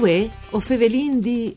Uè, o Fevelin di...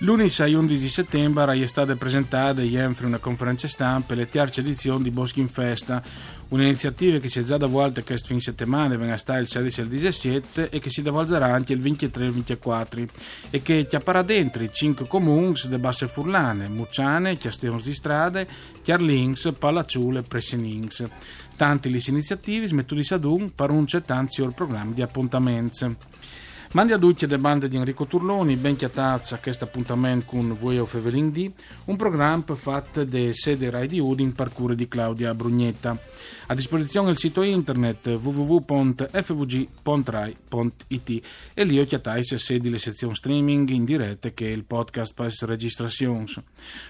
Lunedì 6 11 settembre è stata presentata ieri una conferenza stampa le terze edizioni di Boschi in Festa, un'iniziativa che si è già da volte questo fin settimana, venga sta il 16 e il 17 e che si davolgerà anche il 23 e il 24 e che chiapparà dentro i 5 comuni de Basse Furlane, Mucciane, Chiasteons di Strade, Chiarlings, Palacciule e Pressinings. Tanti le iniziative smettuti sadun per un tanti il programma di appuntamenti. Mandi a tutti le bande di Enrico Turloni, ben chiatazza a questo appuntamento con Voi of Evelyn D, un programma fatto da sede Rai di Udin per cura di Claudia Brugnetta. A disposizione il sito internet www.fvg.rai.it e lì ho chiatai se sedi le sezioni streaming in diretta che il podcast per registrazioni.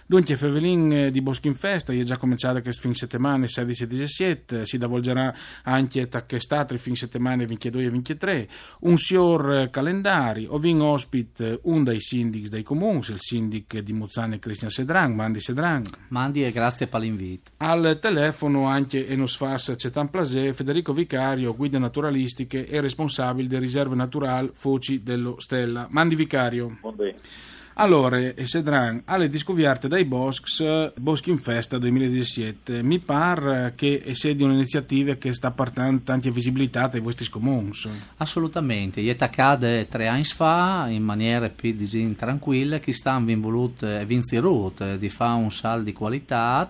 Dunque Fevelin di Boschin Festa è già cominciata questo fin settimana 16 e 17, si davolgerà anche a quest'altro fin settimana 22 e 23, un sior calendari, ovin ospit un dei sindici dei comuni, il sindic di Muzzane Cristian Sedran, Mandi Sedran. Mandi e grazie per l'invito. Al telefono anche Enos Fas Cetan Plasè, Federico Vicario, guida naturalistiche e responsabile delle riserve naturali Foci dello Stella. Mandi Vicario. Buongiorno. Allora, Sedran, alle discovierte dai Boscs, Boschi in Festa 2017, mi pare che sia di un'iniziativa che sta portando tante visibilità ai vostri comuni. Assolutamente, gli accade tre anni fa in maniera più diciamo, tranquilla che stanno voluti e vinti di fare un sal di qualità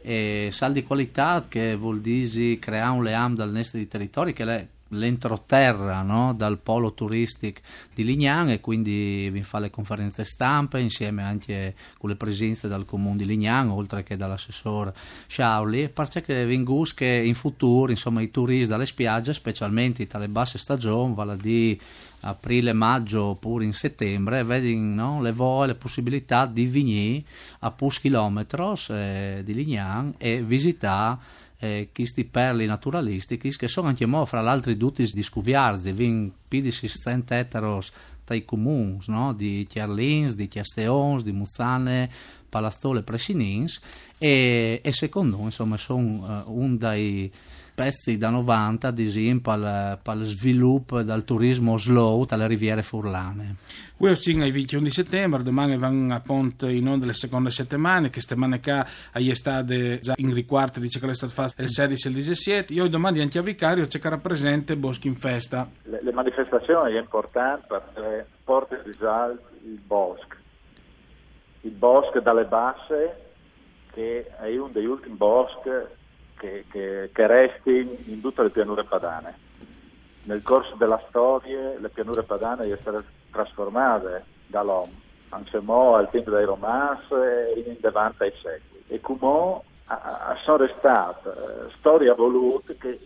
e sal di qualità che vuol dire creare un leam dal nest di territori che è l'entroterra no? dal polo turistico di Lignan e quindi vi fa le conferenze stampe insieme anche con le presenze dal comune di Lignan oltre che dall'assessore Sciauli perché Vingus che in futuro insomma i turisti dalle spiagge specialmente dalle basse stagioni vale a dire aprile, maggio oppure in settembre vedi no? le voie, le possibilità di venire a pus chilometros eh, di Lignan e visitare eh, questi perli naturalistici che sono anche mo, fra l'altro dutis di scuviarzi, vin pidi sistente eteros dai comuni no? di Chiarlins, di Chiasteons, di Muzzane, Palazzole, Presinins e, e secondo me insomma sono uh, un dei pezzi da 90 ad esempio per, per lo sviluppo del turismo slow dalle riviere furlane. Questo è il 21 settembre, domani vanno a Ponte in onda le seconde settimane, che settimana qua è stata già in riquarto, dice che è stato fatto il 16 e il 17, io domani anche a Vicario c'è che rappresenta Boschi in festa. Le, le manifestazioni sono importanti perché portano il bosco, il bosco dalle basse che è uno degli ultimi boschi che, che, che resti in tutte le pianure padane. Nel corso della storia le pianure padane sono state trasformate dall'uomo, anche al tempo dei Romans e in davanti ai secoli. E come sono restate eh, storie volute che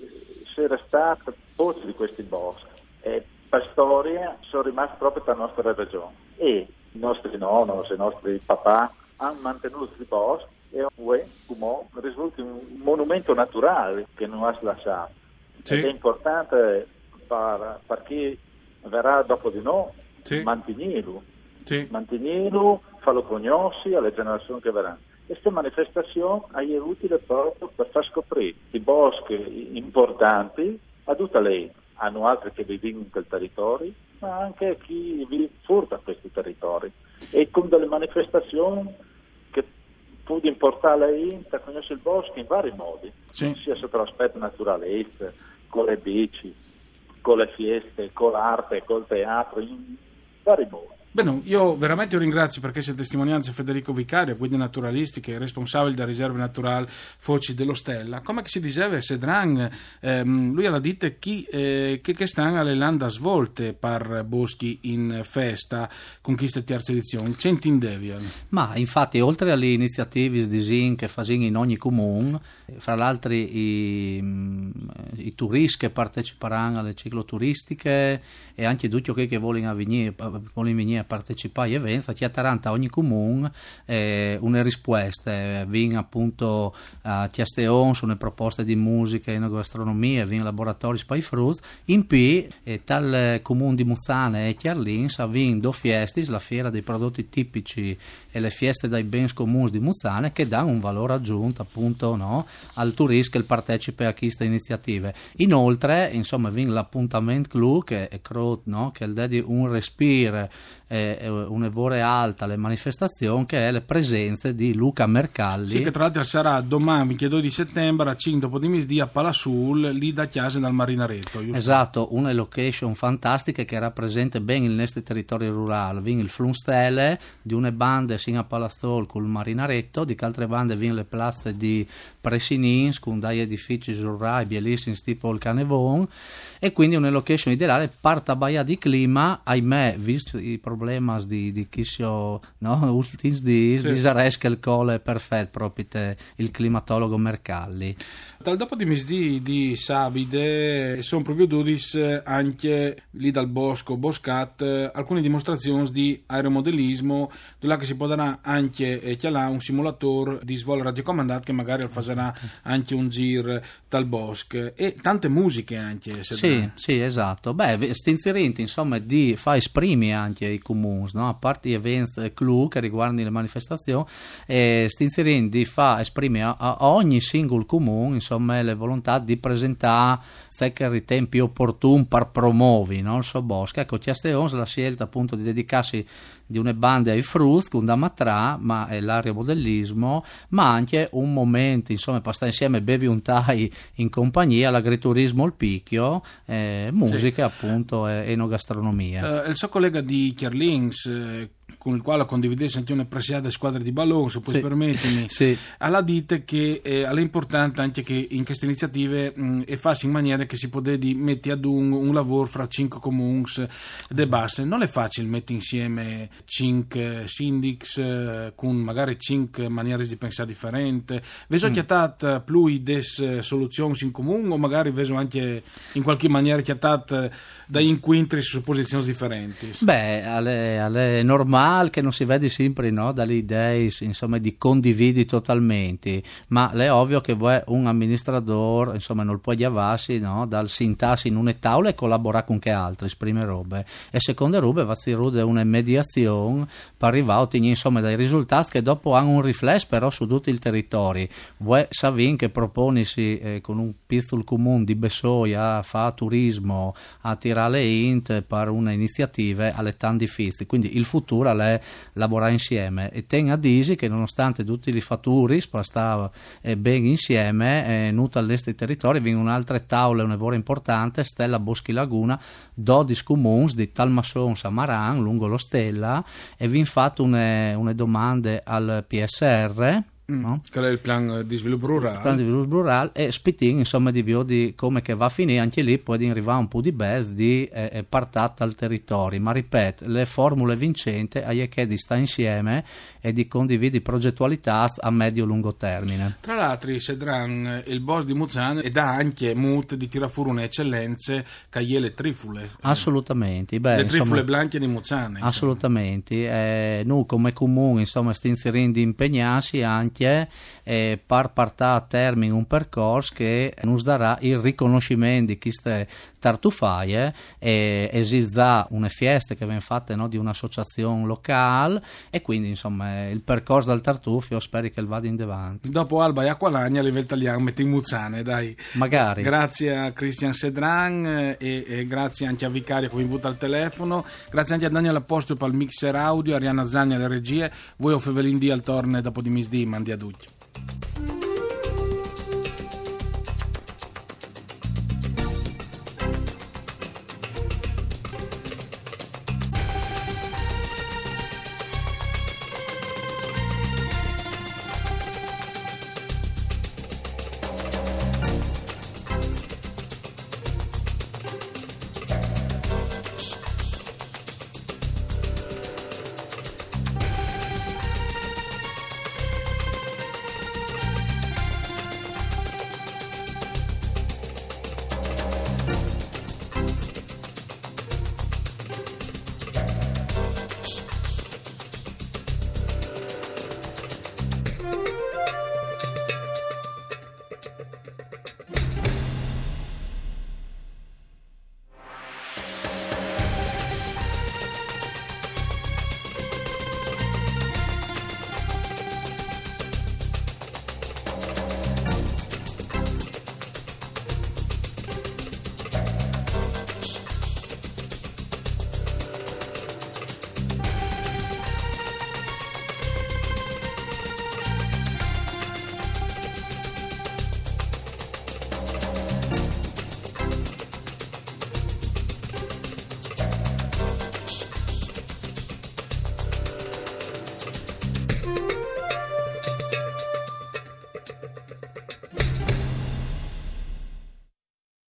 sono state pozzi di questi boschi e per storia sono rimasti proprio per la nostra regione. E i nostri nonni, i nostri papà hanno mantenuto questi boschi e un monumento naturale che non ha lasciato. Sì. È importante per, per, chi verrà dopo di noi sì. mantenerlo, sì. mantenerlo, farlo conoscere alle generazioni che verranno. Questa manifestazione è utile proprio per far scoprire i boschi importanti a tutta lei. Hanno altri che vivono in quel territorio, ma anche a chi vive fuori da questi territori. E con delle manifestazioni di importare in per conoscere il bosco in vari modi, sì. sia sotto l'aspetto naturalista, con le bici, con le fieste, con l'arte, col teatro, in vari modi. Bene, io veramente ringrazio per queste testimonianze Federico Vicario, guida naturalistica e responsabile della riserva naturale Foci dello Stella. Come si diceva Sedran, ehm, lui ha detto chi, eh, che, che stanno alle landa svolte per boschi in festa con questa terza edizione. Centi in Devian. Ma infatti, oltre alle iniziative di che fanno in ogni comune, fra l'altro i, mm, i, turisti che parteciperanno alle cicloturistiche e anche tutti quelli che vogliono venire a partecipare agli eventi, a Taranta ogni comune eh, una risposta, vin appunto a Tiasteon su proposte di musica e gastronomia, vin laboratori Spy Fruits, in più eh, tal comune di Muzzane e Chiarlins ha vinto Fiestis, la fiera dei prodotti tipici e le feste dai bens comuni di Muzzane che danno un valore aggiunto appunto no, al turista che partecipa a iniziativa. iniziative. Inoltre, insomma, vin l'appuntamento clou che è crot, no? che è di un respiro eh, un'evore alta alle manifestazioni che è le presenze di Luca Mercalli. Sì, che tra l'altro sarà domani, 12 settembre, a 5 dopo di misdì a Palasul, lì da Chiase dal Marinaretto. Giusto? Esatto, una location fantastica che rappresenta ben il nostro territorio rurale. Vin il Flunstelle di una bande sino a Palazzol con il Marinaretto, di altre bande vin le piazze di Presinins con dei edifici rurali bellissimi tipo il Canevon e quindi una location ideale parta baia di clima, ahimè, visto i problemi problemas di, di chi no, ultins dis, sì. disaresca il cole perfetto proprio il climatologo Mercalli. Dal dopo di misdì di Sabide sono proprio dudis anche lì dal bosco Boscat alcune dimostrazioni di aeromodellismo dove che si può dare anche eh, un simulatore di svolo radiocomandato che magari farà anche un giro dal bosco e tante musiche anche sì, sì esatto beh stinzirenti insomma di fa esprimi anche i comuni no? a parte gli eventi clou che riguardano le manifestazioni eh, stinzirenti fa esprime a, a ogni singolo comune insomma le volontà di presentare se che ritiene più opportuno per promuovere no? il suo bosco ecco Chiasteons la scelta appunto di dedicarsi di una banda ai fruz con da matra ma è l'aeromodellismo ma anche un momento insomma per stare insieme bevi un tai in compagnia l'agriturismo il picchio eh, musica sì. appunto e enogastronomia uh, il suo collega di Kierlings eh, con il quale condividesse anche una presiada squadra di ballon, se puoi sì. permettermi, sì. alla dite che eh, è importante anche che in queste iniziative mh, e farsi in maniera che si potesse mettere ad un, un lavoro fra cinque comuni de basse. Non è facile mettere insieme cinque sindics eh, con magari cinque maniere di pensare differenti. Veso mm. chiatat più des soluzioni in comune o magari veso anche in qualche maniera chiatat da incontri su posizioni differenti? Beh, è normale che non si vede sempre no, dalle idee insomma, di condividi totalmente, ma è ovvio che vuoi un amministratore insomma, non può chiavarsi no, dal sintassi in una tavola e collaborare con che altri, esprime robe. E secondo robe va rude una mediazione per arrivare a ottenere insomma, dei risultati che dopo hanno un riflesso però su tutto il territorio. Vuoi Savin che proponisi eh, con un pizzol comune di Bessoia a fare turismo, a tirare le int per una iniziativa alle tan difficili quindi il futuro è lavorare insieme. E tenga a disi che nonostante tutti i fattori stava eh, ben insieme eh, nuta all'est territori vengono altre tavole un lavoro importante Stella Boschi Laguna 12 comuni di Talmassons a Maran lungo lo Stella e vi fatto une domande al PSR Mm. No? Che è il piano di sviluppo rurale. Il piano di sviluppo rurale e Spitting, insomma, di più di come che va a finire, anche lì può arrivare un po' di base di eh, eh partata al territorio. Ma ripeto, le formule vincenti è che di stare insieme e di condividere progettualità a medio-lungo termine. Tra l'altro, Sedran, il boss di Muzan, ed ha anche Mut di tirare fuori un'eccellenza che è le trifule. Assolutamente. Beh, le trifule blanche di Muzan. Assolutamente. Eh, noi come comune, insomma, stiamo inserendo impegnarsi anche Etiche eh, per portare a termine un percorso che ci darà il riconoscimento di queste tartufaie e esiste una festa che viene fatta no, di un'associazione locale e quindi insomma il percorso del tartufio spero che vada in avanti. Dopo Alba e Acqualagna le italiano metti in Muzzane dai. Magari. Grazie a Cristian Sedran e, e, grazie anche a Vicario che vi invuta al telefono, grazie anche a Daniel Apostolo per il mixer audio, Arianna Zagna alle regie, voi o Fevelin D al torne dopo di misdì, mandi a tutti.